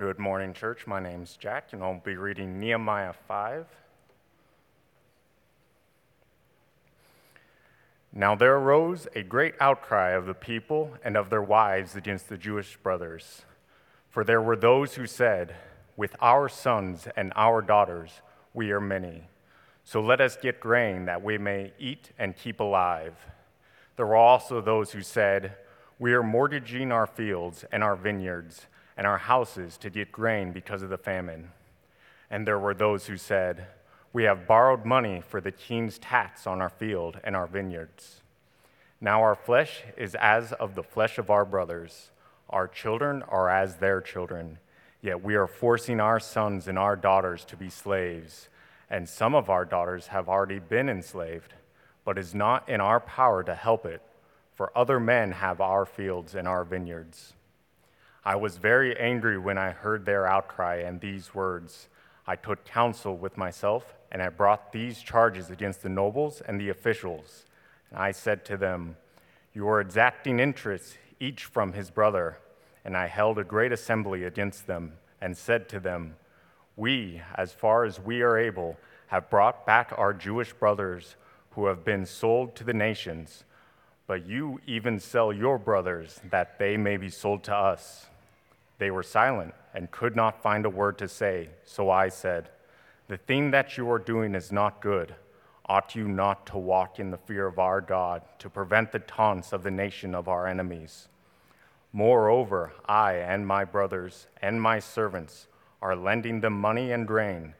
Good morning, church. My name's Jack, and I'll be reading Nehemiah 5. Now there arose a great outcry of the people and of their wives against the Jewish brothers. For there were those who said, With our sons and our daughters we are many. So let us get grain that we may eat and keep alive. There were also those who said, We are mortgaging our fields and our vineyards and our houses to get grain because of the famine. And there were those who said, We have borrowed money for the king's tax on our field and our vineyards. Now our flesh is as of the flesh of our brothers, our children are as their children. Yet we are forcing our sons and our daughters to be slaves, and some of our daughters have already been enslaved, but it is not in our power to help it, for other men have our fields and our vineyards. I was very angry when I heard their outcry and these words. I took counsel with myself, and I brought these charges against the nobles and the officials. And I said to them, You are exacting interest, each from his brother. And I held a great assembly against them, and said to them, We, as far as we are able, have brought back our Jewish brothers who have been sold to the nations. But you even sell your brothers that they may be sold to us. They were silent and could not find a word to say. So I said, The thing that you are doing is not good. Ought you not to walk in the fear of our God to prevent the taunts of the nation of our enemies? Moreover, I and my brothers and my servants are lending them money and grain.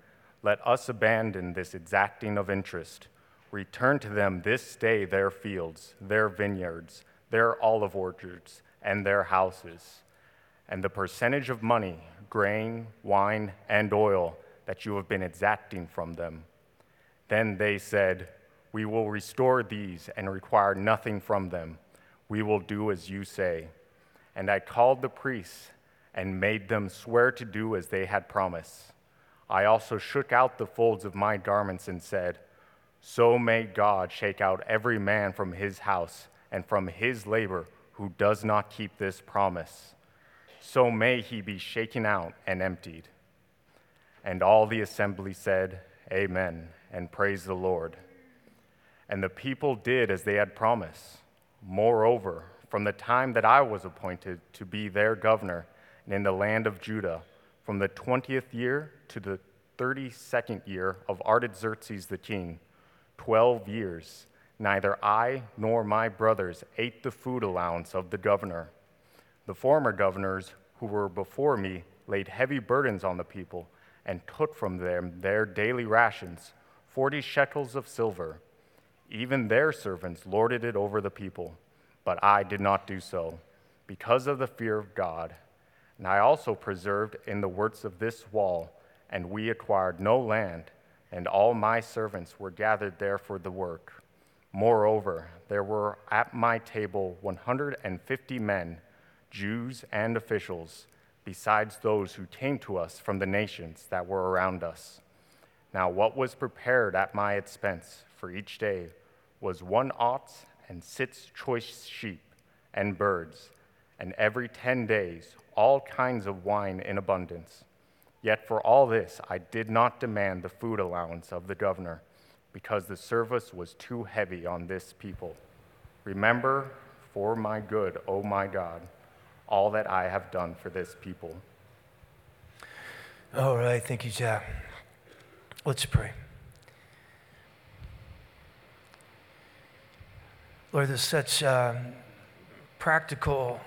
Let us abandon this exacting of interest. Return to them this day their fields, their vineyards, their olive orchards, and their houses and the percentage of money, grain, wine, and oil that you have been exacting from them. Then they said, We will restore these and require nothing from them. We will do as you say. And I called the priests and made them swear to do as they had promised. I also shook out the folds of my garments and said, So may God shake out every man from his house and from his labor who does not keep this promise so may he be shaken out and emptied. And all the assembly said, Amen, and praise the Lord. And the people did as they had promised. Moreover, from the time that I was appointed to be their governor in the land of Judah, from the 20th year to the 32nd year of Artaxerxes the king, 12 years, neither I nor my brothers ate the food allowance of the governor the former governors who were before me laid heavy burdens on the people and took from them their daily rations, 40 shekels of silver. Even their servants lorded it over the people, but I did not do so, because of the fear of God. And I also preserved in the works of this wall, and we acquired no land, and all my servants were gathered there for the work. Moreover, there were at my table 150 men Jews and officials, besides those who came to us from the nations that were around us. Now, what was prepared at my expense for each day was one ox and six choice sheep and birds, and every ten days all kinds of wine in abundance. Yet for all this I did not demand the food allowance of the governor, because the service was too heavy on this people. Remember for my good, O my God all that I have done for this people. All right, thank you, Jack. Let's pray. Lord, there's such um, practical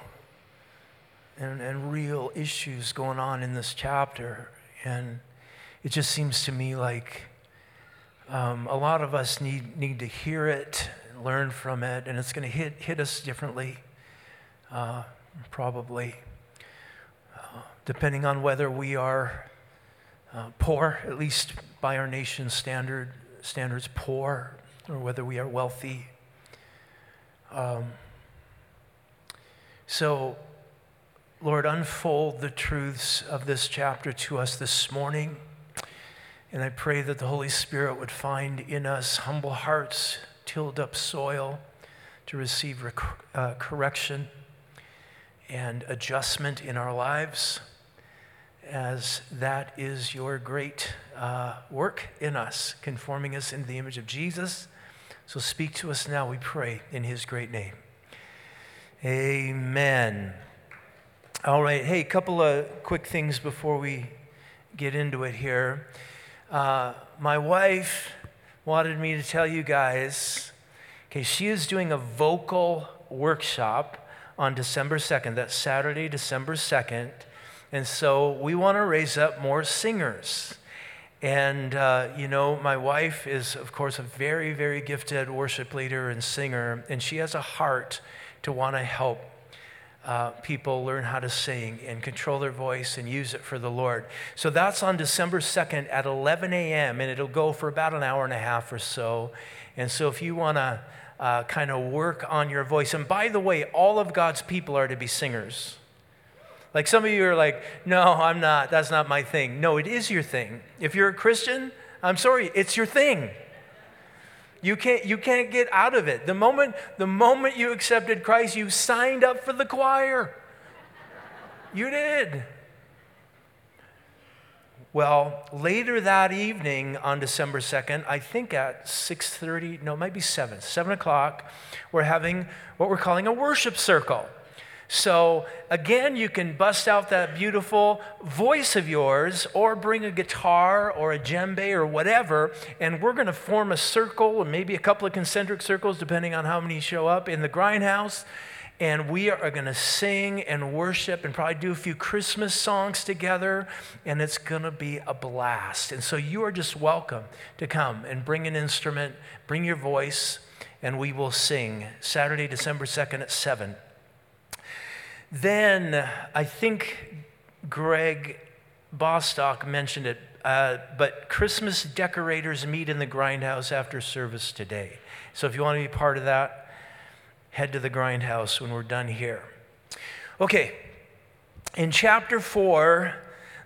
and, and real issues going on in this chapter. And it just seems to me like um, a lot of us need, need to hear it, learn from it, and it's going to hit, hit us differently. Uh, probably, uh, depending on whether we are uh, poor, at least by our nation's standard, standards, poor, or whether we are wealthy. Um, so, Lord, unfold the truths of this chapter to us this morning. And I pray that the Holy Spirit would find in us humble hearts, tilled up soil to receive rec- uh, correction and adjustment in our lives. as that is your great uh, work in us, conforming us into the image of Jesus. So speak to us now, we pray, in his great name. Amen. All right, hey, a couple of quick things before we get into it here. Uh, my wife wanted me to tell you guys, okay, she is doing a vocal workshop on December 2nd. That's Saturday, December 2nd. And so we want to raise up more singers. And, uh, you know, my wife is, of course, a very, very gifted worship leader and singer, and she has a heart to want to help uh, people learn how to sing and control their voice and use it for the Lord. So that's on December 2nd at 11 a.m., and it'll go for about an hour and a half or so. And so if you want to uh, kind of work on your voice, and by the way, all of God's people are to be singers. Like some of you are like, no, I'm not. That's not my thing. No, it is your thing. If you're a Christian, I'm sorry, it's your thing. You can't, you can't get out of it. The moment, the moment you accepted Christ, you signed up for the choir. You did. Well, later that evening on December 2nd, I think at 6.30, no, it might be 7, 7 o'clock, we're having what we're calling a worship circle. So, again, you can bust out that beautiful voice of yours or bring a guitar or a djembe or whatever, and we're going to form a circle or maybe a couple of concentric circles, depending on how many show up, in the grindhouse. And we are going to sing and worship and probably do a few Christmas songs together, and it's going to be a blast. And so you are just welcome to come and bring an instrument, bring your voice, and we will sing Saturday, December 2nd at 7. Then I think Greg Bostock mentioned it, uh, but Christmas decorators meet in the grindhouse after service today. So if you want to be part of that, head to the grindhouse when we're done here. Okay, in chapter 4,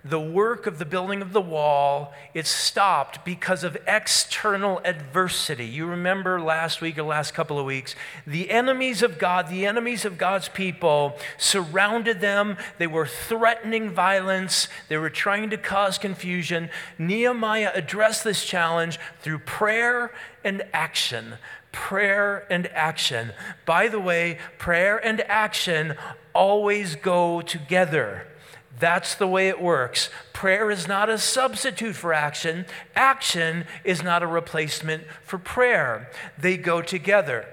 the work of the building of the wall, it stopped because of external adversity. You remember last week or last couple of weeks, the enemies of God, the enemies of God's people surrounded them. They were threatening violence, they were trying to cause confusion. Nehemiah addressed this challenge through prayer and action. Prayer and action. By the way, prayer and action always go together. That's the way it works. Prayer is not a substitute for action, action is not a replacement for prayer. They go together.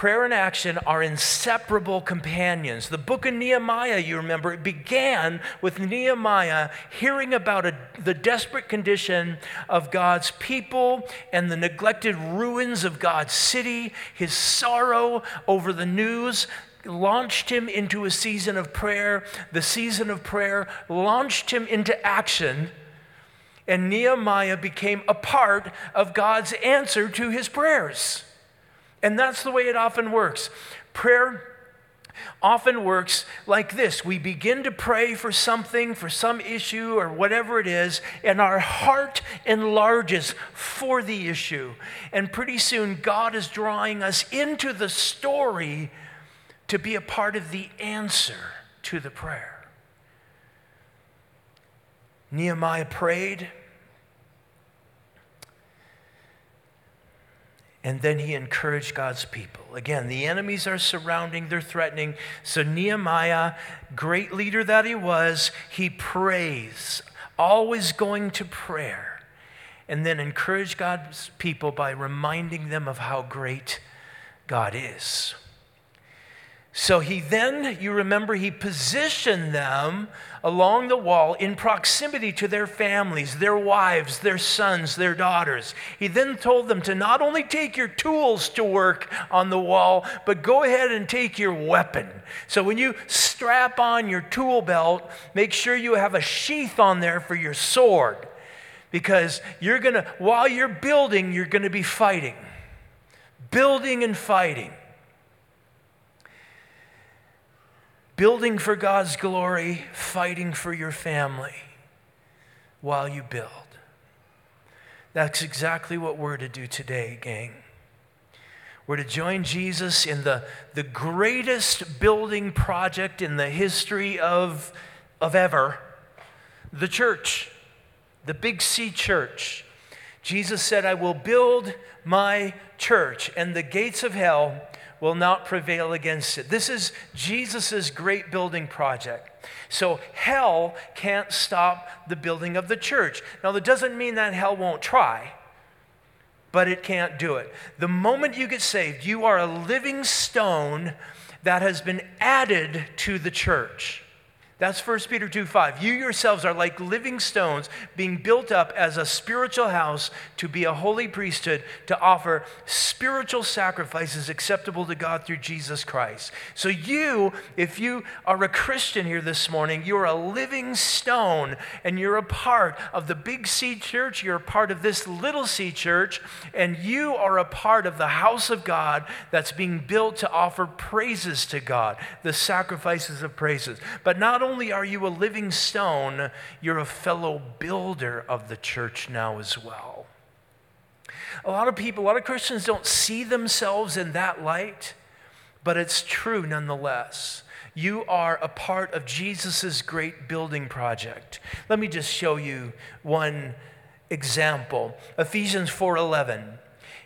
Prayer and action are inseparable companions. The book of Nehemiah, you remember, it began with Nehemiah hearing about a, the desperate condition of God's people and the neglected ruins of God's city, his sorrow over the news launched him into a season of prayer. The season of prayer launched him into action, and Nehemiah became a part of God's answer to his prayers. And that's the way it often works. Prayer often works like this we begin to pray for something, for some issue, or whatever it is, and our heart enlarges for the issue. And pretty soon, God is drawing us into the story to be a part of the answer to the prayer. Nehemiah prayed, and then he encouraged God's people. Again, the enemies are surrounding, they're threatening. So, Nehemiah, great leader that he was, he prays, always going to prayer, and then encourage God's people by reminding them of how great God is. So he then, you remember, he positioned them along the wall in proximity to their families, their wives, their sons, their daughters. He then told them to not only take your tools to work on the wall, but go ahead and take your weapon. So when you strap on your tool belt, make sure you have a sheath on there for your sword. Because you're gonna, while you're building, you're gonna be fighting. Building and fighting. Building for God's glory, fighting for your family while you build. That's exactly what we're to do today, gang. We're to join Jesus in the, the greatest building project in the history of, of ever, The church, the big C church. Jesus said, I will build my church, and the gates of hell will not prevail against it. This is Jesus' great building project. So hell can't stop the building of the church. Now, that doesn't mean that hell won't try, but it can't do it. The moment you get saved, you are a living stone that has been added to the church. That's 1 Peter 2 5. You yourselves are like living stones being built up as a spiritual house to be a holy priesthood to offer spiritual sacrifices acceptable to God through Jesus Christ. So, you, if you are a Christian here this morning, you're a living stone and you're a part of the big C church. You're a part of this little C church, and you are a part of the house of God that's being built to offer praises to God, the sacrifices of praises. But not only only are you a living stone, you're a fellow builder of the church now as well. A lot of people, a lot of Christians don't see themselves in that light, but it's true nonetheless. You are a part of Jesus' great building project. Let me just show you one example. Ephesians 4:11.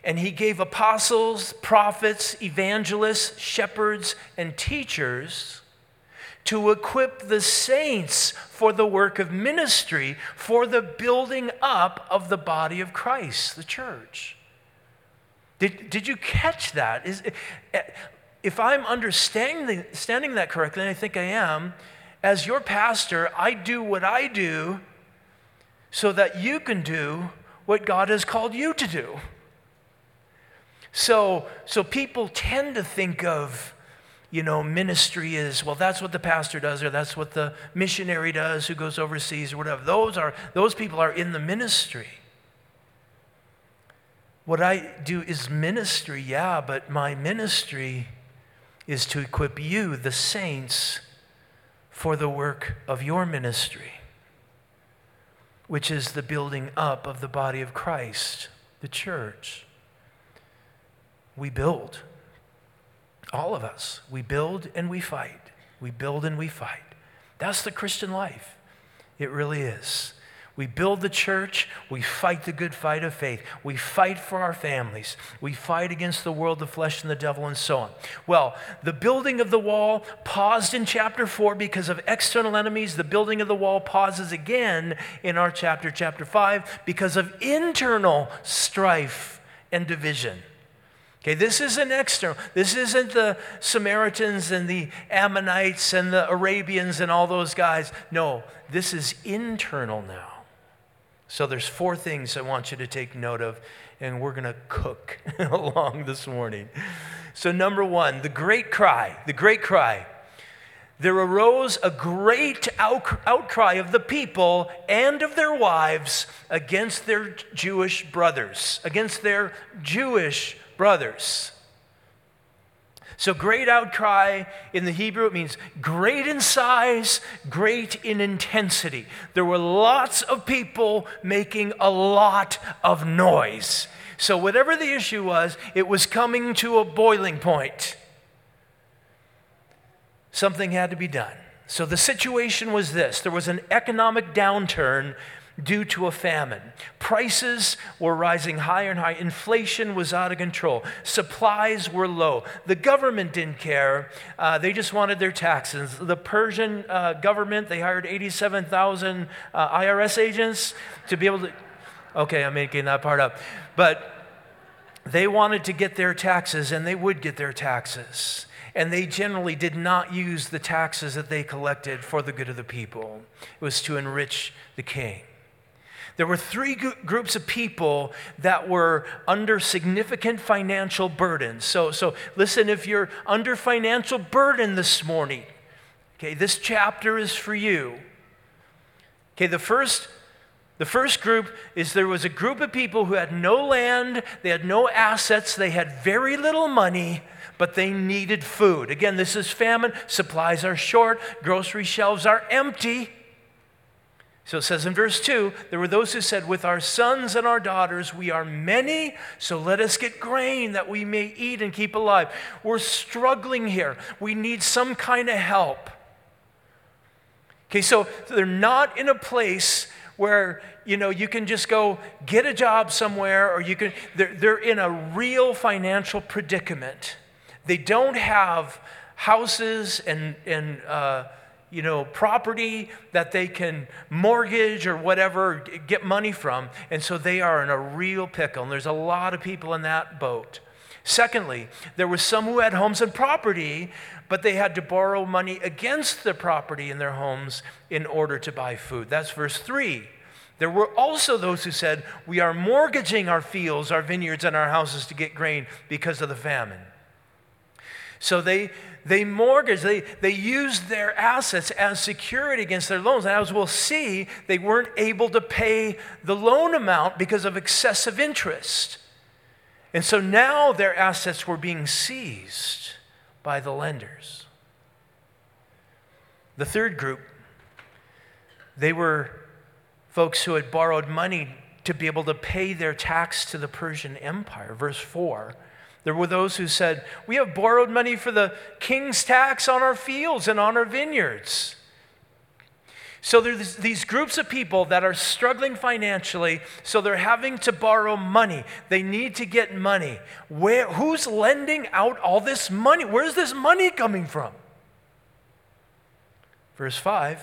And he gave apostles, prophets, evangelists, shepherds, and teachers to equip the saints for the work of ministry, for the building up of the body of Christ, the church. Did, did you catch that? Is, eh, if I'm understanding, understanding that correctly, and I think I am, as your pastor, I do what I do so that you can do what God has called you to do. So, so people tend to think of you know, ministry is, well, that's what the pastor does, or that's what the missionary does who goes overseas, or whatever. Those are those people are in the ministry. What I do is ministry, yeah, but my ministry is to equip you, the saints, for the work of your ministry, which is the building up of the body of Christ, the church. We build. All of us. We build and we fight. We build and we fight. That's the Christian life. It really is. We build the church. We fight the good fight of faith. We fight for our families. We fight against the world, the flesh, and the devil, and so on. Well, the building of the wall paused in chapter 4 because of external enemies. The building of the wall pauses again in our chapter, chapter 5, because of internal strife and division. Okay, this isn't external. This isn't the Samaritans and the Ammonites and the Arabians and all those guys. No, this is internal now. So there's four things I want you to take note of, and we're going to cook along this morning. So, number one, the great cry, the great cry. There arose a great outcry of the people and of their wives against their Jewish brothers, against their Jewish brothers. So, great outcry in the Hebrew, it means great in size, great in intensity. There were lots of people making a lot of noise. So, whatever the issue was, it was coming to a boiling point. Something had to be done. So, the situation was this there was an economic downturn due to a famine. Prices were rising higher and higher. Inflation was out of control. Supplies were low. The government didn't care. Uh, they just wanted their taxes. The Persian uh, government, they hired 87,000 uh, IRS agents to be able to. Okay, I'm making that part up. But they wanted to get their taxes, and they would get their taxes and they generally did not use the taxes that they collected for the good of the people. It was to enrich the king. There were three groups of people that were under significant financial burden. So, so listen, if you're under financial burden this morning, okay, this chapter is for you. Okay, the first the first group is there was a group of people who had no land, they had no assets, they had very little money, but they needed food. Again, this is famine, supplies are short, grocery shelves are empty. So it says in verse 2 there were those who said, With our sons and our daughters, we are many, so let us get grain that we may eat and keep alive. We're struggling here. We need some kind of help. Okay, so they're not in a place where you know you can just go get a job somewhere or you can they're, they're in a real financial predicament they don't have houses and, and uh, you know, property that they can mortgage or whatever, get money from. And so they are in a real pickle. And there's a lot of people in that boat. Secondly, there were some who had homes and property, but they had to borrow money against the property in their homes in order to buy food. That's verse 3. There were also those who said, We are mortgaging our fields, our vineyards, and our houses to get grain because of the famine. So they, they mortgaged, they, they used their assets as security against their loans. And as we'll see, they weren't able to pay the loan amount because of excessive interest. And so now their assets were being seized by the lenders. The third group, they were folks who had borrowed money to be able to pay their tax to the Persian Empire. Verse 4 there were those who said, We have borrowed money for the king's tax on our fields and on our vineyards. So there's these groups of people that are struggling financially, so they're having to borrow money. They need to get money. Where, who's lending out all this money? Where's this money coming from? Verse 5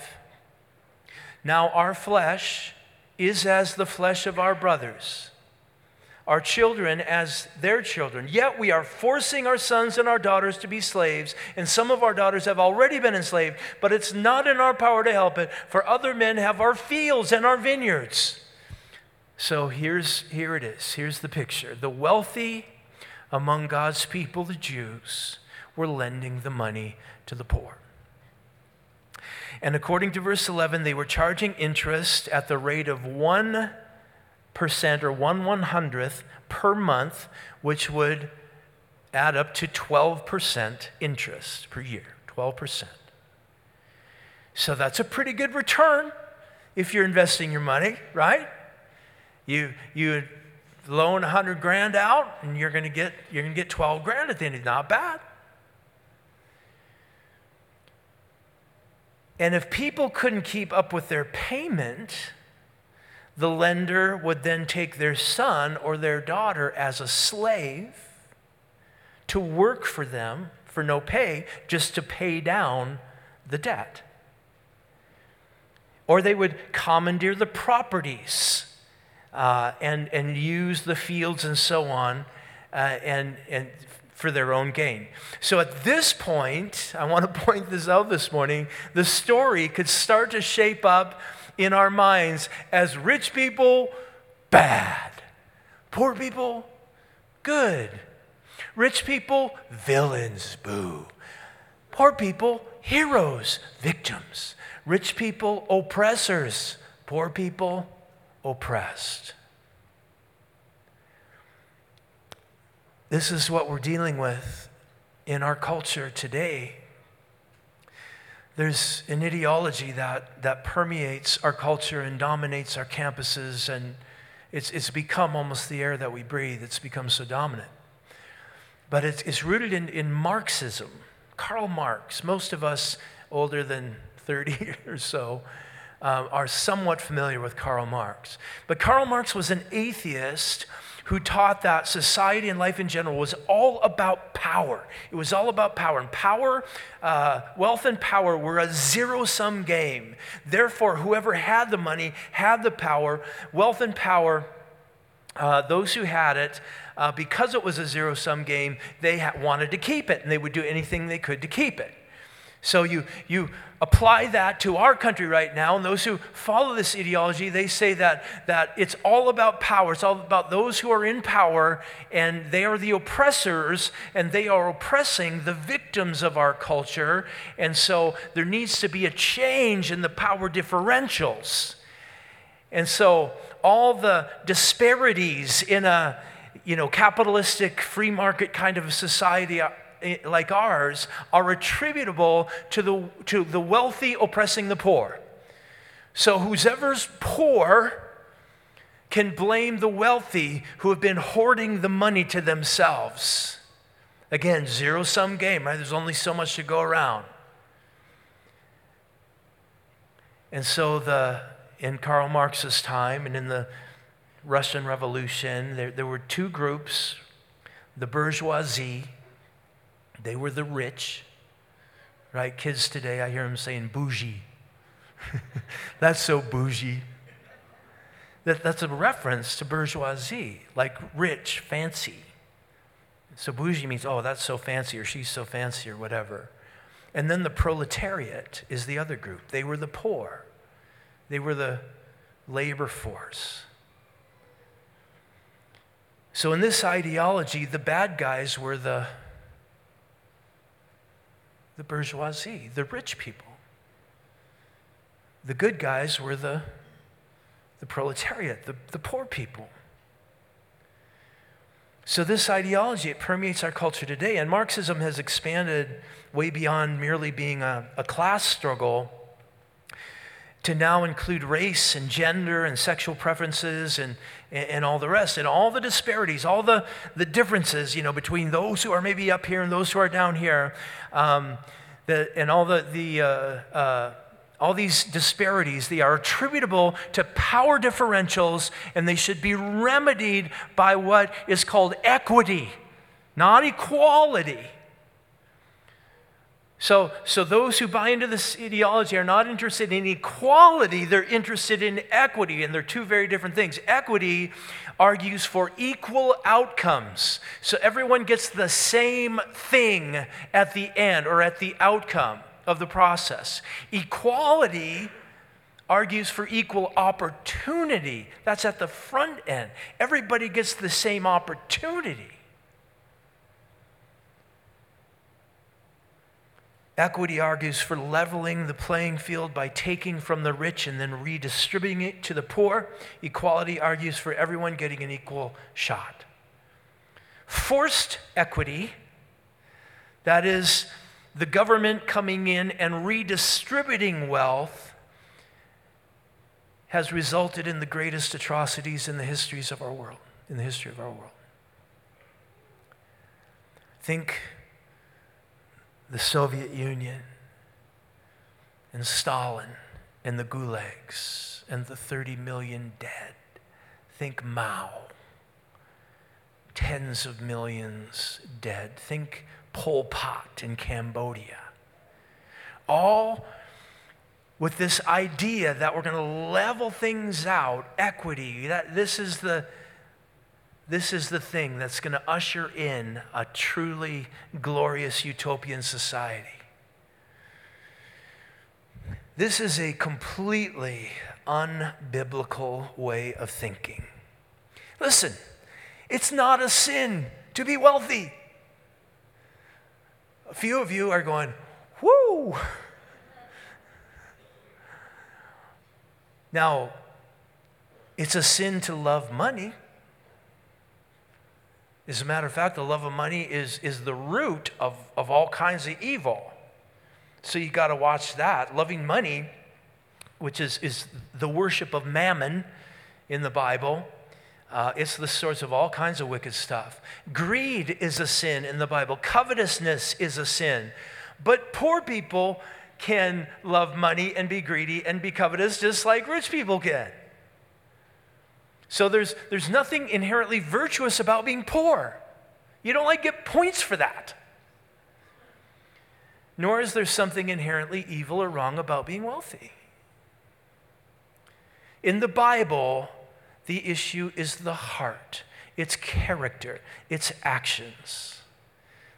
Now our flesh is as the flesh of our brothers our children as their children. Yet we are forcing our sons and our daughters to be slaves, and some of our daughters have already been enslaved, but it's not in our power to help it, for other men have our fields and our vineyards. So here's here it is. Here's the picture. The wealthy among God's people, the Jews, were lending the money to the poor. And according to verse 11, they were charging interest at the rate of one percent or one one hundredth per month, which would add up to 12% interest per year. 12%. So that's a pretty good return if you're investing your money, right? You, you loan 100 grand out and you're going to get you're going to get 12 grand at the end. It's Not bad. And if people couldn't keep up with their payment, the lender would then take their son or their daughter as a slave to work for them for no pay, just to pay down the debt. Or they would commandeer the properties uh, and, and use the fields and so on uh, and, and for their own gain. So at this point, I want to point this out this morning, the story could start to shape up in our minds as rich people, bad. Poor people, good. Rich people, villains, boo. Poor people, heroes, victims. Rich people, oppressors. Poor people, oppressed. This is what we're dealing with in our culture today. There's an ideology that, that permeates our culture and dominates our campuses, and it's, it's become almost the air that we breathe. It's become so dominant. But it's, it's rooted in, in Marxism. Karl Marx, most of us older than 30 or so, um, are somewhat familiar with Karl Marx. But Karl Marx was an atheist who taught that society and life in general was all about power. It was all about power. And power, uh, wealth and power were a zero sum game. Therefore, whoever had the money had the power. Wealth and power, uh, those who had it, uh, because it was a zero sum game, they ha- wanted to keep it and they would do anything they could to keep it. So you, you apply that to our country right now, and those who follow this ideology, they say that, that it's all about power. It's all about those who are in power, and they are the oppressors, and they are oppressing the victims of our culture. And so there needs to be a change in the power differentials. And so all the disparities in a you know, capitalistic free market kind of society like ours are attributable to the, to the wealthy oppressing the poor. So, whoever's poor can blame the wealthy who have been hoarding the money to themselves. Again, zero sum game, right? There's only so much to go around. And so the in Karl Marx's time and in the Russian Revolution, there, there were two groups the bourgeoisie, they were the rich, right? Kids today, I hear them saying bougie. that's so bougie. That, that's a reference to bourgeoisie, like rich, fancy. So bougie means, oh, that's so fancy, or she's so fancy, or whatever. And then the proletariat is the other group. They were the poor, they were the labor force. So, in this ideology, the bad guys were the, the bourgeoisie, the rich people. The good guys were the, the proletariat, the, the poor people. So, this ideology, it permeates our culture today. And Marxism has expanded way beyond merely being a, a class struggle to now include race and gender and sexual preferences and, and, all the rest, and all the disparities, all the, the differences, you know, between those who are maybe up here and those who are down here, um, the, and all the, the uh, uh, all these disparities, they are attributable to power differentials, and they should be remedied by what is called equity, not equality. So, so those who buy into this ideology are not interested in equality, they're interested in equity, and they're two very different things. Equity argues for equal outcomes. So everyone gets the same thing at the end or at the outcome of the process. Equality argues for equal opportunity. That's at the front end. Everybody gets the same opportunity. Equity argues for leveling the playing field by taking from the rich and then redistributing it to the poor. Equality argues for everyone getting an equal shot. Forced equity, that is, the government coming in and redistributing wealth, has resulted in the greatest atrocities in the histories of our world, in the history of our world. Think the Soviet Union and Stalin and the gulags and the 30 million dead. Think Mao, tens of millions dead. Think Pol Pot in Cambodia. All with this idea that we're going to level things out, equity, that this is the this is the thing that's going to usher in a truly glorious utopian society. This is a completely unbiblical way of thinking. Listen, it's not a sin to be wealthy. A few of you are going, whoo. Now, it's a sin to love money. As a matter of fact, the love of money is, is the root of, of all kinds of evil. So you got to watch that. Loving money, which is, is the worship of mammon in the Bible, uh, it's the source of all kinds of wicked stuff. Greed is a sin in the Bible, covetousness is a sin. But poor people can love money and be greedy and be covetous just like rich people can. So there's, there's nothing inherently virtuous about being poor. You don't like get points for that. Nor is there something inherently evil or wrong about being wealthy. In the Bible, the issue is the heart, its character, its actions.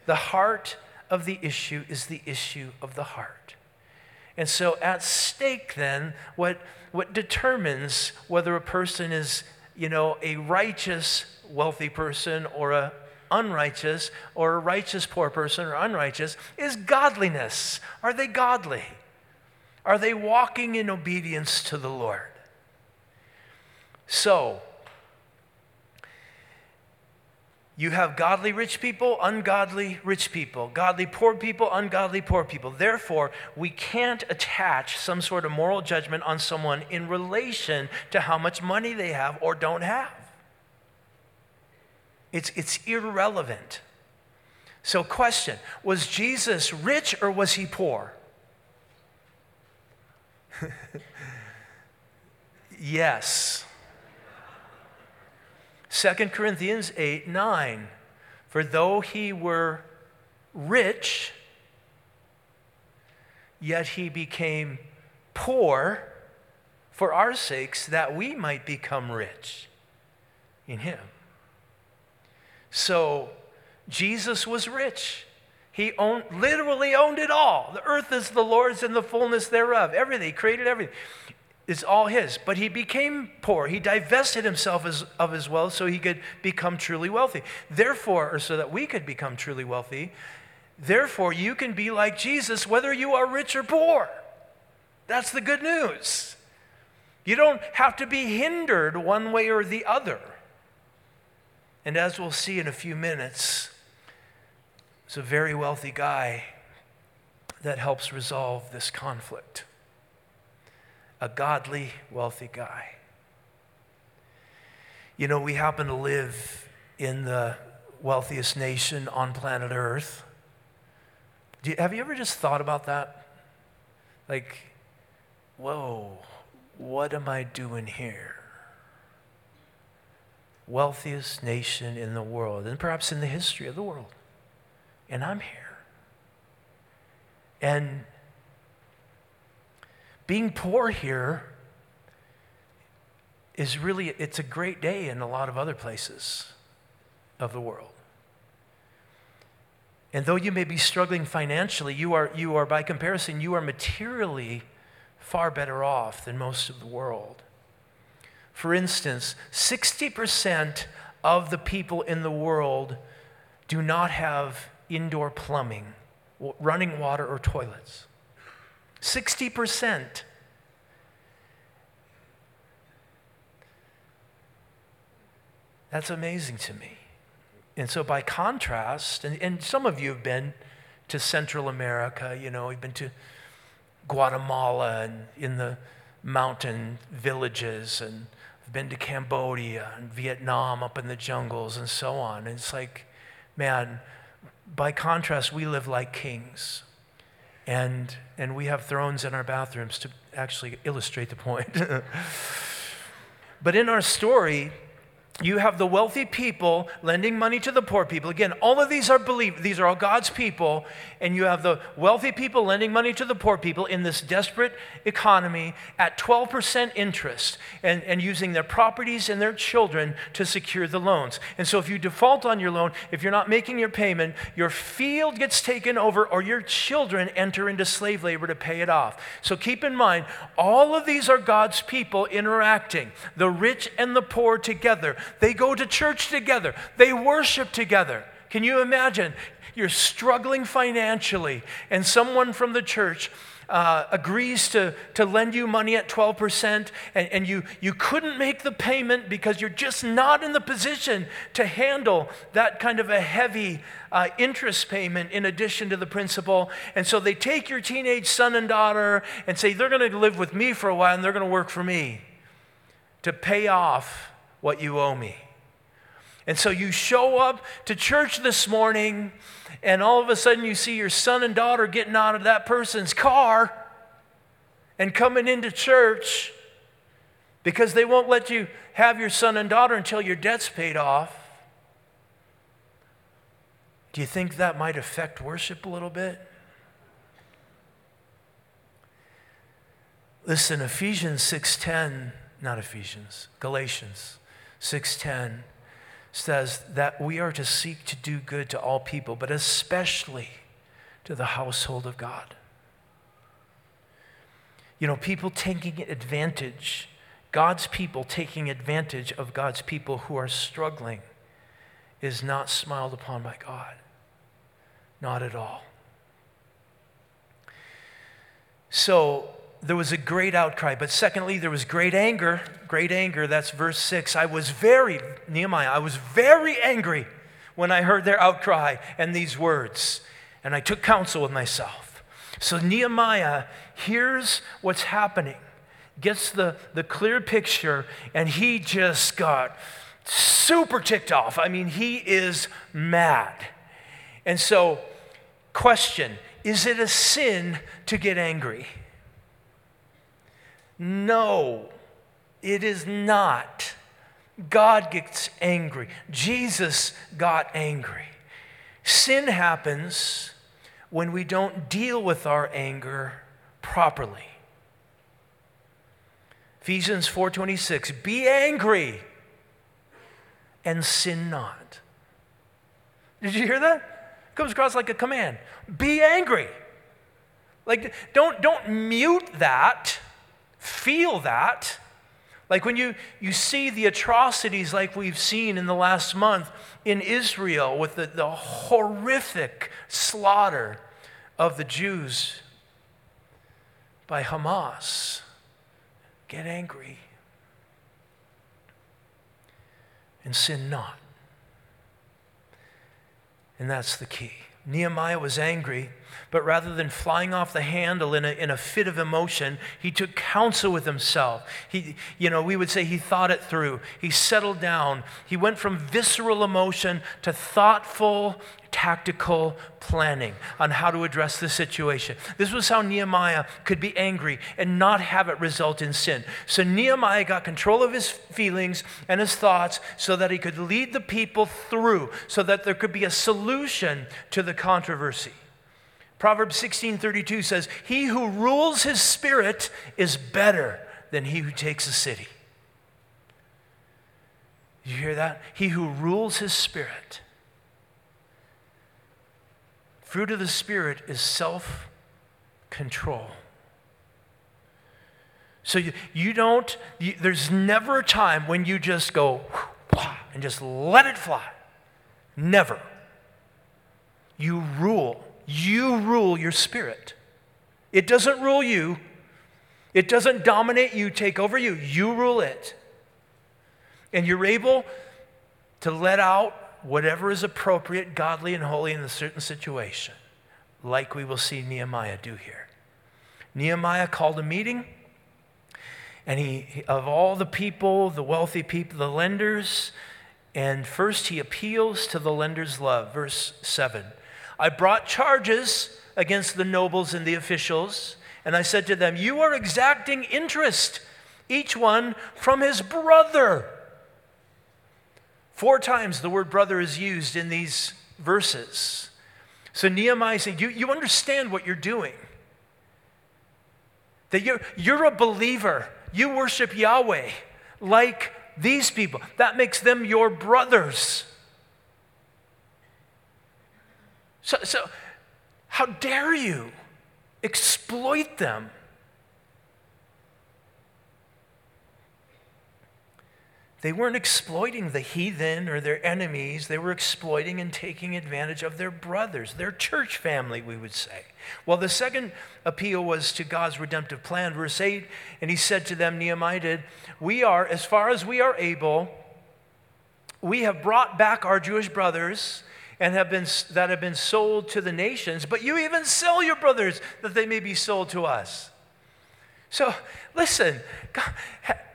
The heart of the issue is the issue of the heart. And so, at stake, then, what, what determines whether a person is you know, a righteous wealthy person or a unrighteous or a righteous poor person or unrighteous is godliness. Are they godly? Are they walking in obedience to the Lord? So, you have godly rich people, ungodly rich people, godly poor people, ungodly poor people. Therefore, we can't attach some sort of moral judgment on someone in relation to how much money they have or don't have. It's, it's irrelevant. So, question Was Jesus rich or was he poor? Yes. 2 Corinthians 8 9. For though he were rich, yet he became poor for our sakes, that we might become rich in him. So Jesus was rich. He owned, literally owned it all. The earth is the Lord's and the fullness thereof. Everything, he created everything. It's all his. But he became poor. He divested himself as, of his wealth so he could become truly wealthy. Therefore, or so that we could become truly wealthy, therefore you can be like Jesus whether you are rich or poor. That's the good news. You don't have to be hindered one way or the other. And as we'll see in a few minutes, it's a very wealthy guy that helps resolve this conflict. A godly, wealthy guy. You know, we happen to live in the wealthiest nation on planet Earth. You, have you ever just thought about that? Like, whoa, what am I doing here? Wealthiest nation in the world, and perhaps in the history of the world and I'm here. And being poor here is really it's a great day in a lot of other places of the world. And though you may be struggling financially, you are, you are by comparison, you are materially far better off than most of the world. For instance, 60% of the people in the world do not have indoor plumbing, running water, or toilets. 60%. That's amazing to me. And so, by contrast, and, and some of you have been to Central America, you know, you've been to Guatemala and in the mountain villages, and I've been to Cambodia and Vietnam up in the jungles and so on. And it's like, man, by contrast, we live like kings. And, and we have thrones in our bathrooms to actually illustrate the point. but in our story, you have the wealthy people lending money to the poor people. Again, all of these are believed, these are all God's people. And you have the wealthy people lending money to the poor people in this desperate economy at 12% interest and, and using their properties and their children to secure the loans. And so if you default on your loan, if you're not making your payment, your field gets taken over or your children enter into slave labor to pay it off. So keep in mind, all of these are God's people interacting, the rich and the poor together. They go to church together, they worship together. Can you imagine? You're struggling financially, and someone from the church uh, agrees to, to lend you money at 12%, and, and you, you couldn't make the payment because you're just not in the position to handle that kind of a heavy uh, interest payment in addition to the principal. And so they take your teenage son and daughter and say, they're going to live with me for a while and they're going to work for me to pay off what you owe me. And so you show up to church this morning, and all of a sudden you see your son and daughter getting out of that person's car and coming into church because they won't let you have your son and daughter until your debt's paid off. Do you think that might affect worship a little bit? Listen, Ephesians 6:10, not Ephesians, Galatians 6:10 says that we are to seek to do good to all people, but especially to the household of God. You know, people taking advantage, God's people taking advantage of God's people who are struggling is not smiled upon by God. Not at all. So, there was a great outcry. But secondly, there was great anger. Great anger. That's verse 6. I was very, Nehemiah, I was very angry when I heard their outcry and these words. And I took counsel with myself. So Nehemiah hears what's happening, gets the, the clear picture, and he just got super ticked off. I mean, he is mad. And so, question is it a sin to get angry? No. It is not. God gets angry. Jesus got angry. Sin happens when we don't deal with our anger properly. Ephesians 4:26 Be angry and sin not. Did you hear that? It comes across like a command. Be angry. Like don't don't mute that. Feel that. Like when you, you see the atrocities like we've seen in the last month in Israel with the, the horrific slaughter of the Jews by Hamas, get angry and sin not. And that's the key. Nehemiah was angry but rather than flying off the handle in a, in a fit of emotion, he took counsel with himself. He, you know, we would say he thought it through. He settled down. He went from visceral emotion to thoughtful, tactical planning on how to address the situation. This was how Nehemiah could be angry and not have it result in sin. So Nehemiah got control of his feelings and his thoughts so that he could lead the people through, so that there could be a solution to the controversy. Proverbs 16:32 says, "He who rules his spirit is better than he who takes a city." You hear that? He who rules his spirit. Fruit of the spirit is self-control. So you, you don't, you, there's never a time when you just go and just let it fly. Never. You rule you rule your spirit. It doesn't rule you, it doesn't dominate you, take over you. You rule it. And you're able to let out whatever is appropriate, godly, and holy in a certain situation, like we will see Nehemiah do here. Nehemiah called a meeting, and he, of all the people, the wealthy people, the lenders, and first he appeals to the lender's love. Verse 7 I brought charges against the nobles and the officials, and I said to them, You are exacting interest, each one from his brother. Four times the word brother is used in these verses. So Nehemiah saying, you, you understand what you're doing. That you're, you're a believer. You worship Yahweh like these people. That makes them your brothers. So, so how dare you exploit them? They weren't exploiting the heathen or their enemies. They were exploiting and taking advantage of their brothers, their church family, we would say. Well, the second appeal was to God's redemptive plan. Verse 8, and he said to them, Nehemiah did, We are, as far as we are able, we have brought back our Jewish brothers and have been, that have been sold to the nations, but you even sell your brothers that they may be sold to us. So, listen, God,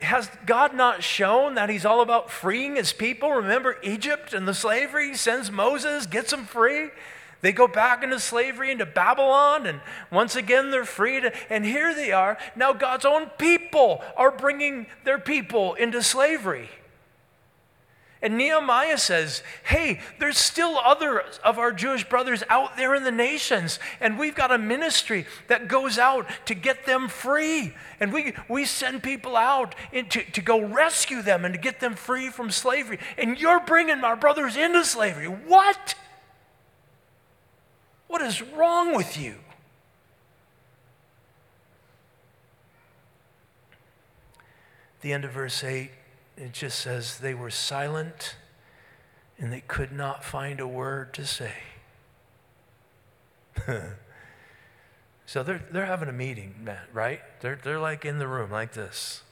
has God not shown that He's all about freeing His people? Remember Egypt and the slavery? He sends Moses, gets them free. They go back into slavery into Babylon, and once again they're freed. And here they are. Now God's own people are bringing their people into slavery. And Nehemiah says, hey, there's still other of our Jewish brothers out there in the nations, and we've got a ministry that goes out to get them free. And we, we send people out to, to go rescue them and to get them free from slavery. And you're bringing our brothers into slavery. What? What is wrong with you? The end of verse 8 it just says they were silent and they could not find a word to say. so they're, they're having a meeting, right? They're, they're like in the room like this.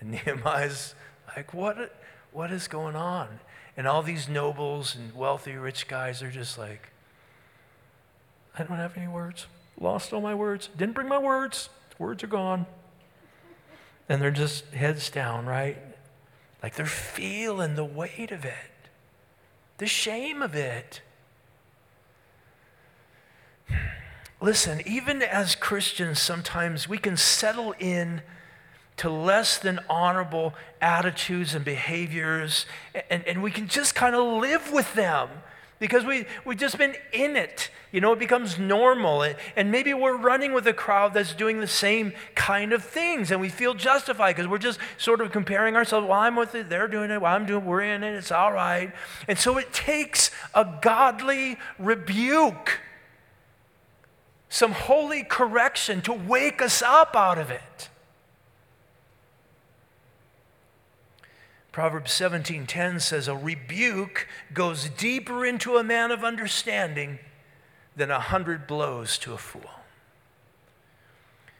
And Nehemiah's like, what, what is going on? And all these nobles and wealthy rich guys are just like, I don't have any words. Lost all my words. Didn't bring my words. Words are gone. And they're just heads down, right? Like they're feeling the weight of it, the shame of it. Listen, even as Christians, sometimes we can settle in to less than honorable attitudes and behaviors, and, and we can just kind of live with them because we, we've just been in it. You know, it becomes normal. And, maybe we're running with a crowd that's doing the same kind of things, and we feel justified because we're just sort of comparing ourselves. Well, I'm with it, they're doing it, well, I'm doing we're in it, it's all right. And so it takes a godly rebuke, some holy correction to wake us up out of it. Proverbs 17:10 says a rebuke goes deeper into a man of understanding than a hundred blows to a fool.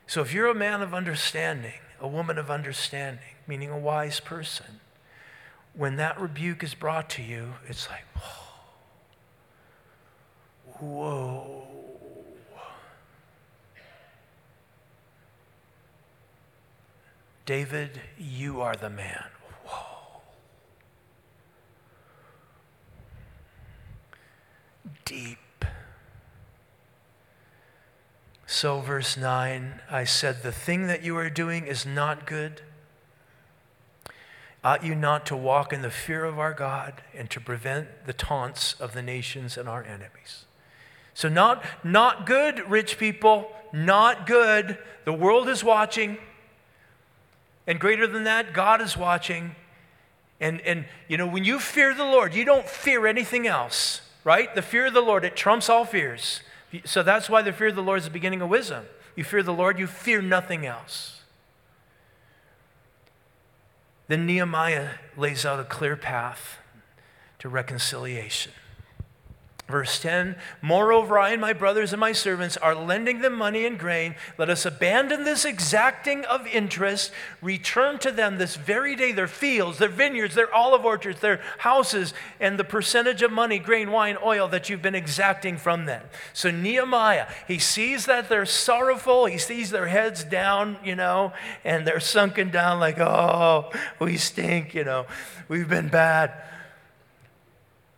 So if you're a man of understanding, a woman of understanding, meaning a wise person, when that rebuke is brought to you, it's like, whoa. whoa. David, you are the man. Deep. So, verse 9, I said, The thing that you are doing is not good. Ought you not to walk in the fear of our God and to prevent the taunts of the nations and our enemies? So, not, not good, rich people, not good. The world is watching. And greater than that, God is watching. And, and, you know, when you fear the Lord, you don't fear anything else right? The fear of the Lord, it trumps all fears. So that's why the fear of the Lord is the beginning of wisdom. You fear the Lord, you fear nothing else. Then Nehemiah lays out a clear path to reconciliation. Verse 10 Moreover, I and my brothers and my servants are lending them money and grain. Let us abandon this exacting of interest, return to them this very day their fields, their vineyards, their olive orchards, their houses, and the percentage of money, grain, wine, oil that you've been exacting from them. So Nehemiah, he sees that they're sorrowful, he sees their heads down, you know, and they're sunken down like, oh, we stink, you know, we've been bad.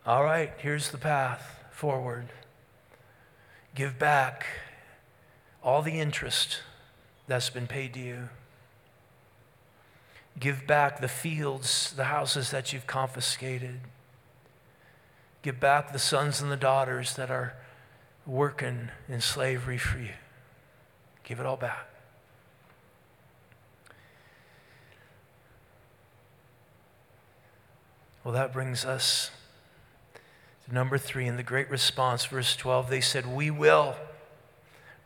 All right, here's the path forward. Give back all the interest that's been paid to you. Give back the fields, the houses that you've confiscated. Give back the sons and the daughters that are working in slavery for you. Give it all back. Well, that brings us Number three, in the great response, verse 12, they said, We will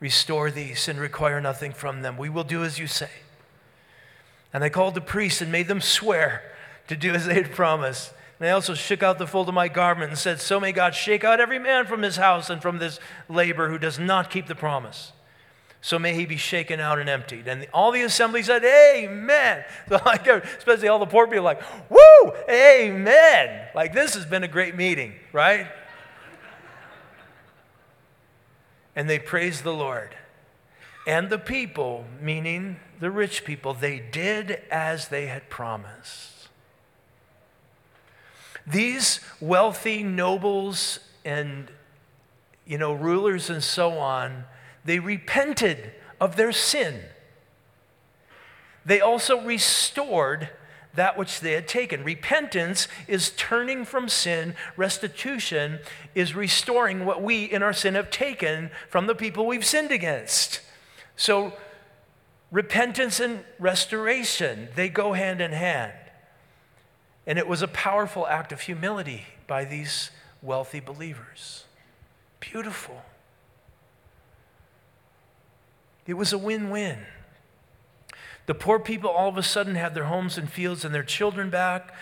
restore these and require nothing from them. We will do as you say. And they called the priests and made them swear to do as they had promised. And I also shook out the fold of my garment and said, So may God shake out every man from his house and from this labor who does not keep the promise so may he be shaken out and emptied. And all the assembly said, Amen. So like, especially all the poor people, like, Woo, Amen. Like, this has been a great meeting, right? and they praised the Lord. And the people, meaning the rich people, they did as they had promised. These wealthy nobles and you know rulers and so on they repented of their sin. They also restored that which they had taken. Repentance is turning from sin, restitution is restoring what we in our sin have taken from the people we've sinned against. So, repentance and restoration, they go hand in hand. And it was a powerful act of humility by these wealthy believers. Beautiful. It was a win win. The poor people all of a sudden had their homes and fields and their children back,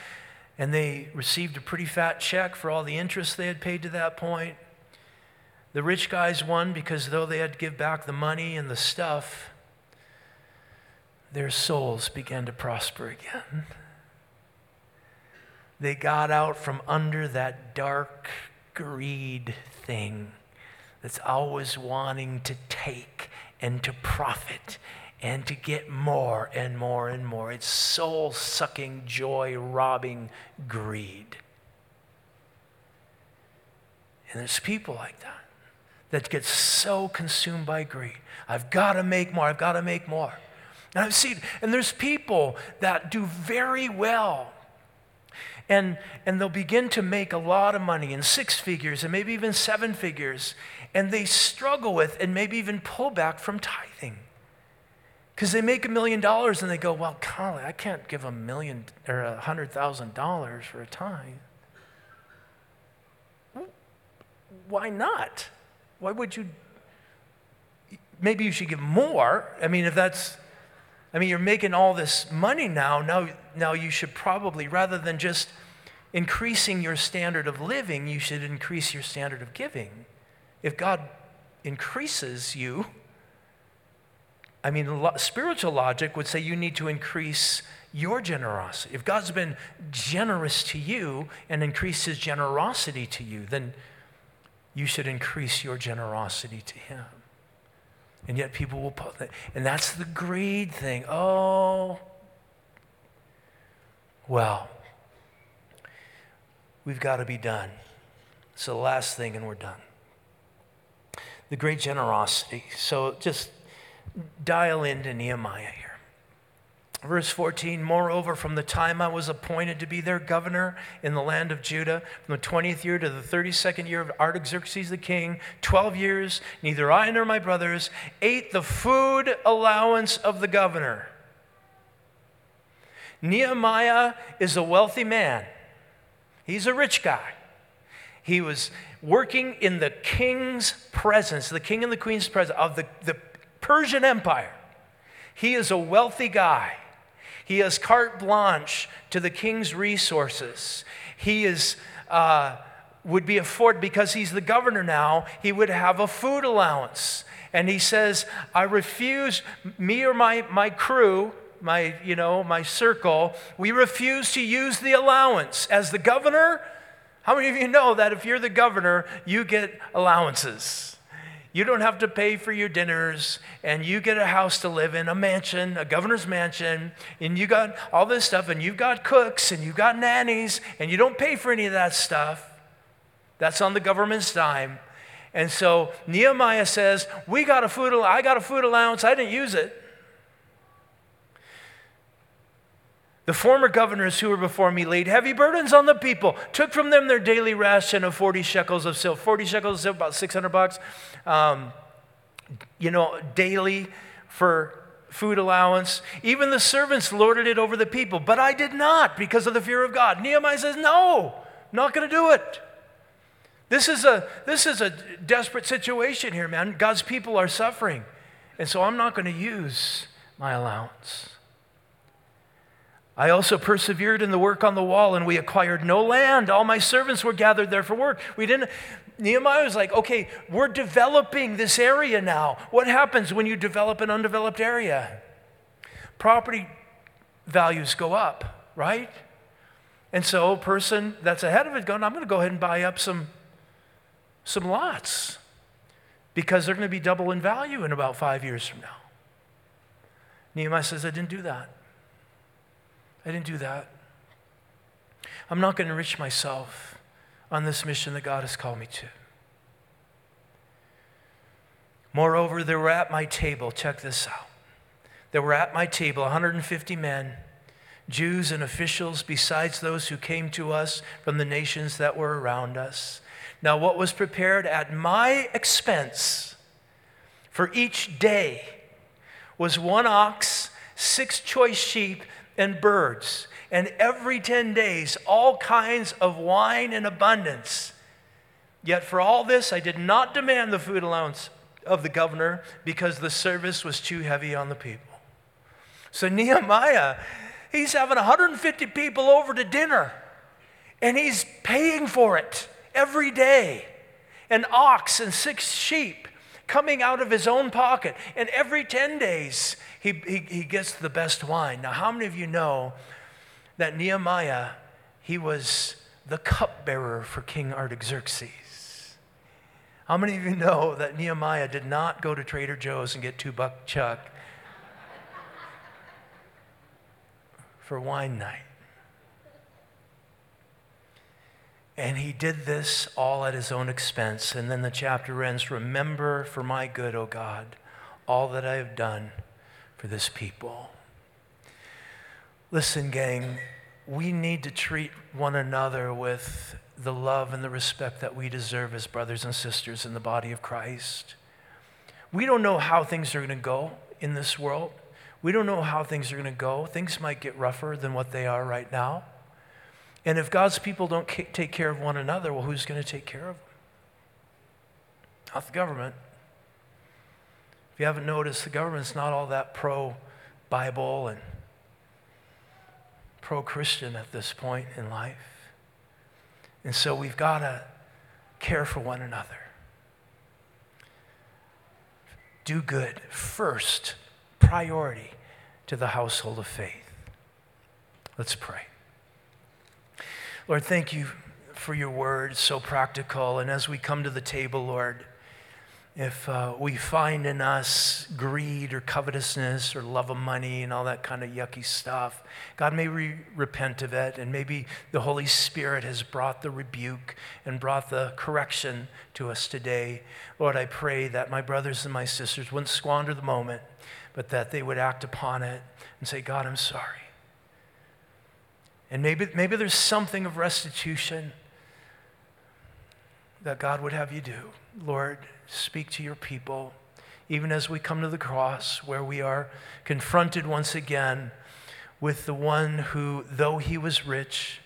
and they received a pretty fat check for all the interest they had paid to that point. The rich guys won because though they had to give back the money and the stuff, their souls began to prosper again. They got out from under that dark greed thing that's always wanting to take and to profit and to get more and more and more. It's soul sucking, joy robbing greed. And there's people like that that get so consumed by greed. I've got to make more, I've got to make more. And I've seen, and there's people that do very well. And, and they'll begin to make a lot of money in six figures and maybe even seven figures. And they struggle with and maybe even pull back from tithing. Because they make a million dollars and they go, well, golly, I can't give a million or a hundred thousand dollars for a tithe. Why not? Why would you? Maybe you should give more. I mean, if that's, I mean, you're making all this money now. Now, now you should probably, rather than just increasing your standard of living, you should increase your standard of giving. If God increases you, I mean, spiritual logic would say you need to increase your generosity. If God's been generous to you and increased his generosity to you, then you should increase your generosity to him. And yet people will put that, and that's the greed thing. Oh, well, we've got to be done. It's the last thing, and we're done. The great generosity. So just dial into Nehemiah here. Verse 14, moreover, from the time I was appointed to be their governor in the land of Judah, from the 20th year to the 32nd year of Artaxerxes the king, 12 years, neither I nor my brothers ate the food allowance of the governor. Nehemiah is a wealthy man, he's a rich guy. He was working in the king's presence, the king and the queen's presence of the, the Persian Empire. He is a wealthy guy. He has carte blanche to the king's resources. He is, uh, would be afforded, because he's the governor now, he would have a food allowance. And he says, I refuse, me or my, my crew, my, you know, my circle, we refuse to use the allowance. As the governor, how many of you know that if you're the governor, you get allowances? You don't have to pay for your dinners, and you get a house to live in, a mansion, a governor's mansion, and you got all this stuff, and you've got cooks, and you've got nannies, and you don't pay for any of that stuff. That's on the government's dime. And so Nehemiah says, "We got a food. I got a food allowance. I didn't use it." The former governors who were before me laid heavy burdens on the people, took from them their daily ration of 40 shekels of silver. 40 shekels of silver, about 600 bucks, um, you know, daily for food allowance. Even the servants lorded it over the people, but I did not because of the fear of God. Nehemiah says, No, not going to do it. This is, a, this is a desperate situation here, man. God's people are suffering. And so I'm not going to use my allowance. I also persevered in the work on the wall, and we acquired no land. All my servants were gathered there for work. We didn't. Nehemiah was like, okay, we're developing this area now. What happens when you develop an undeveloped area? Property values go up, right? And so, a person that's ahead of it going, I'm going to go ahead and buy up some, some lots because they're going to be double in value in about five years from now. Nehemiah says, I didn't do that. I didn't do that. I'm not going to enrich myself on this mission that God has called me to. Moreover, there were at my table, check this out. There were at my table 150 men, Jews and officials, besides those who came to us from the nations that were around us. Now, what was prepared at my expense for each day was one ox, six choice sheep, and birds, and every 10 days all kinds of wine in abundance. Yet for all this, I did not demand the food allowance of the governor because the service was too heavy on the people. So Nehemiah, he's having 150 people over to dinner, and he's paying for it every day. An ox and six sheep coming out of his own pocket. And every 10 days, he, he, he gets the best wine. Now, how many of you know that Nehemiah, he was the cupbearer for King Artaxerxes? How many of you know that Nehemiah did not go to Trader Joe's and get two buck chuck for wine night? And he did this all at his own expense. And then the chapter ends Remember for my good, O God, all that I have done for this people. Listen, gang, we need to treat one another with the love and the respect that we deserve as brothers and sisters in the body of Christ. We don't know how things are going to go in this world. We don't know how things are going to go. Things might get rougher than what they are right now. And if God's people don't take care of one another, well, who's going to take care of them? Not the government. If you haven't noticed, the government's not all that pro Bible and pro Christian at this point in life. And so we've got to care for one another. Do good first, priority to the household of faith. Let's pray. Lord, thank you for your word, so practical. And as we come to the table, Lord, if uh, we find in us greed or covetousness or love of money and all that kind of yucky stuff, God may we repent of it, and maybe the Holy Spirit has brought the rebuke and brought the correction to us today. Lord, I pray that my brothers and my sisters wouldn't squander the moment, but that they would act upon it and say, God, I'm sorry. And maybe, maybe there's something of restitution that God would have you do. Lord, speak to your people, even as we come to the cross, where we are confronted once again with the one who, though he was rich,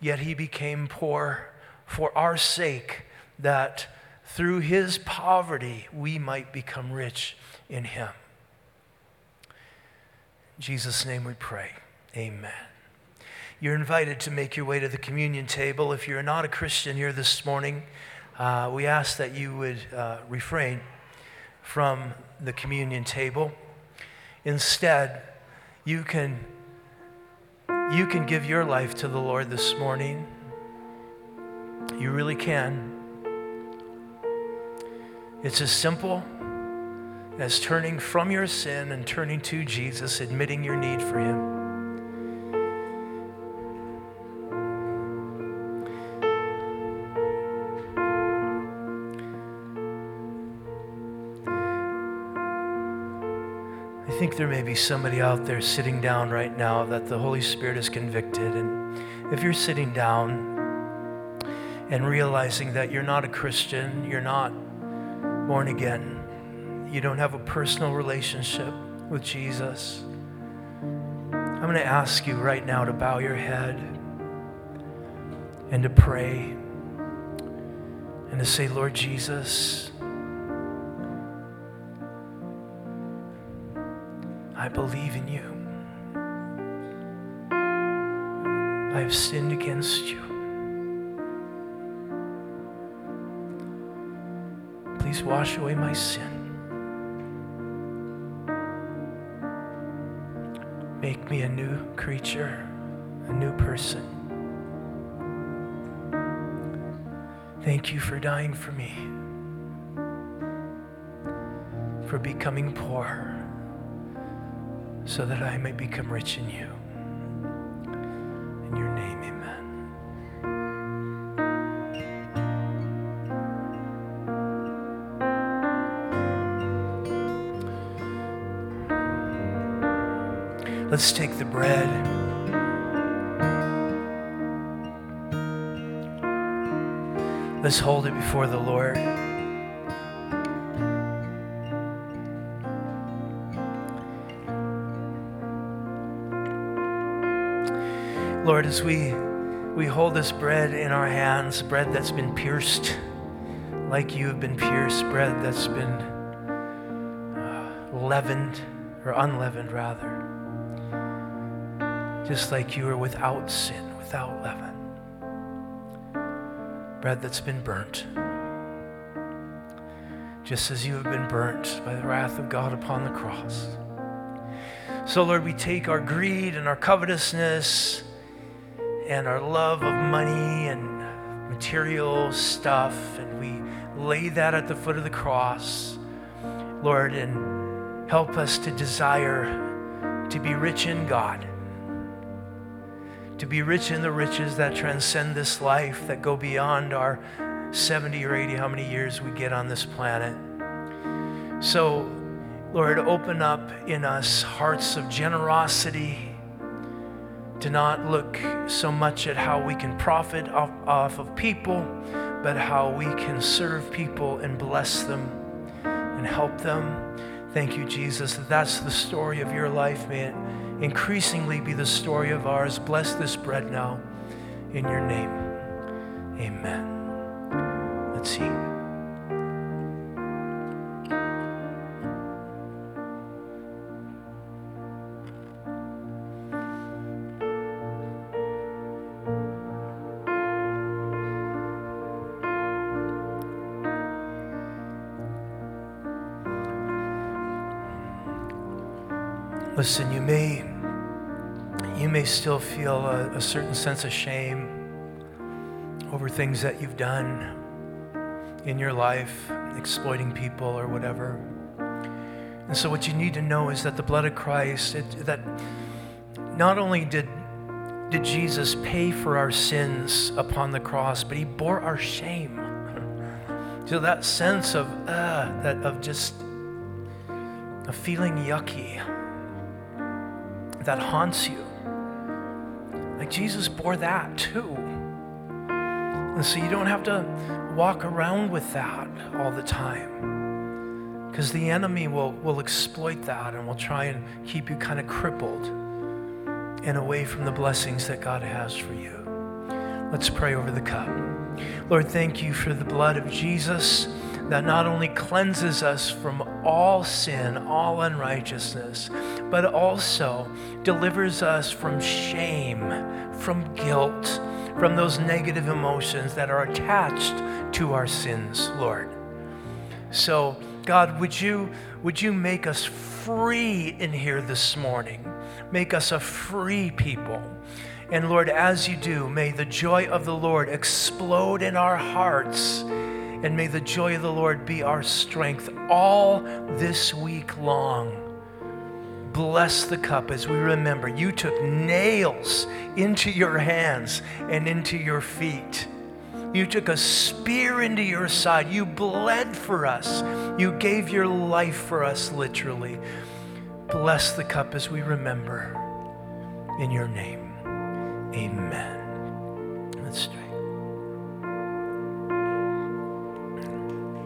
yet he became poor for our sake, that through his poverty we might become rich in him. In Jesus' name we pray. Amen. You're invited to make your way to the communion table. If you're not a Christian here this morning, uh, we ask that you would uh, refrain from the communion table. Instead, you can, you can give your life to the Lord this morning. You really can. It's as simple as turning from your sin and turning to Jesus, admitting your need for Him. Think there may be somebody out there sitting down right now that the Holy Spirit has convicted. And if you're sitting down and realizing that you're not a Christian, you're not born again, you don't have a personal relationship with Jesus, I'm going to ask you right now to bow your head and to pray and to say, Lord Jesus, I believe in you. I have sinned against you. Please wash away my sin. Make me a new creature, a new person. Thank you for dying for me, for becoming poor so that I may become rich in you. In your name, amen. Let's take the bread. Let's hold it before the Lord. Lord, as we, we hold this bread in our hands, bread that's been pierced like you have been pierced, bread that's been uh, leavened, or unleavened rather, just like you are without sin, without leaven. Bread that's been burnt, just as you have been burnt by the wrath of God upon the cross. So, Lord, we take our greed and our covetousness and our love of money and material stuff, and we lay that at the foot of the cross, Lord, and help us to desire to be rich in God, to be rich in the riches that transcend this life, that go beyond our 70 or 80, how many years we get on this planet. So Lord, open up in us hearts of generosity, to not look so much at how we can profit off, off of people, but how we can serve people and bless them and help them. Thank you, Jesus, that that's the story of your life. It increasingly be the story of ours. Bless this bread now in your name. Amen. Let's see. Listen, you may you may still feel a, a, certain sense of shame over things that you've done in your life, exploiting people or whatever. And so, what you need to know is that the blood of Christ, it, that not only did did Jesus pay for our sins upon the cross, but He bore our shame. so that sense of uh, that of just of feeling yucky that haunts you. Like Jesus bore that too. And so you don't have to walk around with that all the time. Because the enemy will, will exploit that and will try and keep you kind of crippled and away from the blessings that God has for you. Let's pray over the cup. Lord, thank you for the blood of Jesus that not only cleanses us from all sin, all unrighteousness, but also delivers us from shame, from guilt, from those negative emotions that are attached to our sins, Lord. So, God, would you, would you make us free in here this morning? Make us a free people. And Lord, as you do, may the joy of the Lord explode in our hearts and may the joy of the Lord be our strength all this week long. Bless the cup as we remember you took nails into your hands and into your feet. You took a spear into your side. You bled for us. You gave your life for us, literally. Bless the cup as we remember. In your name, amen. Let's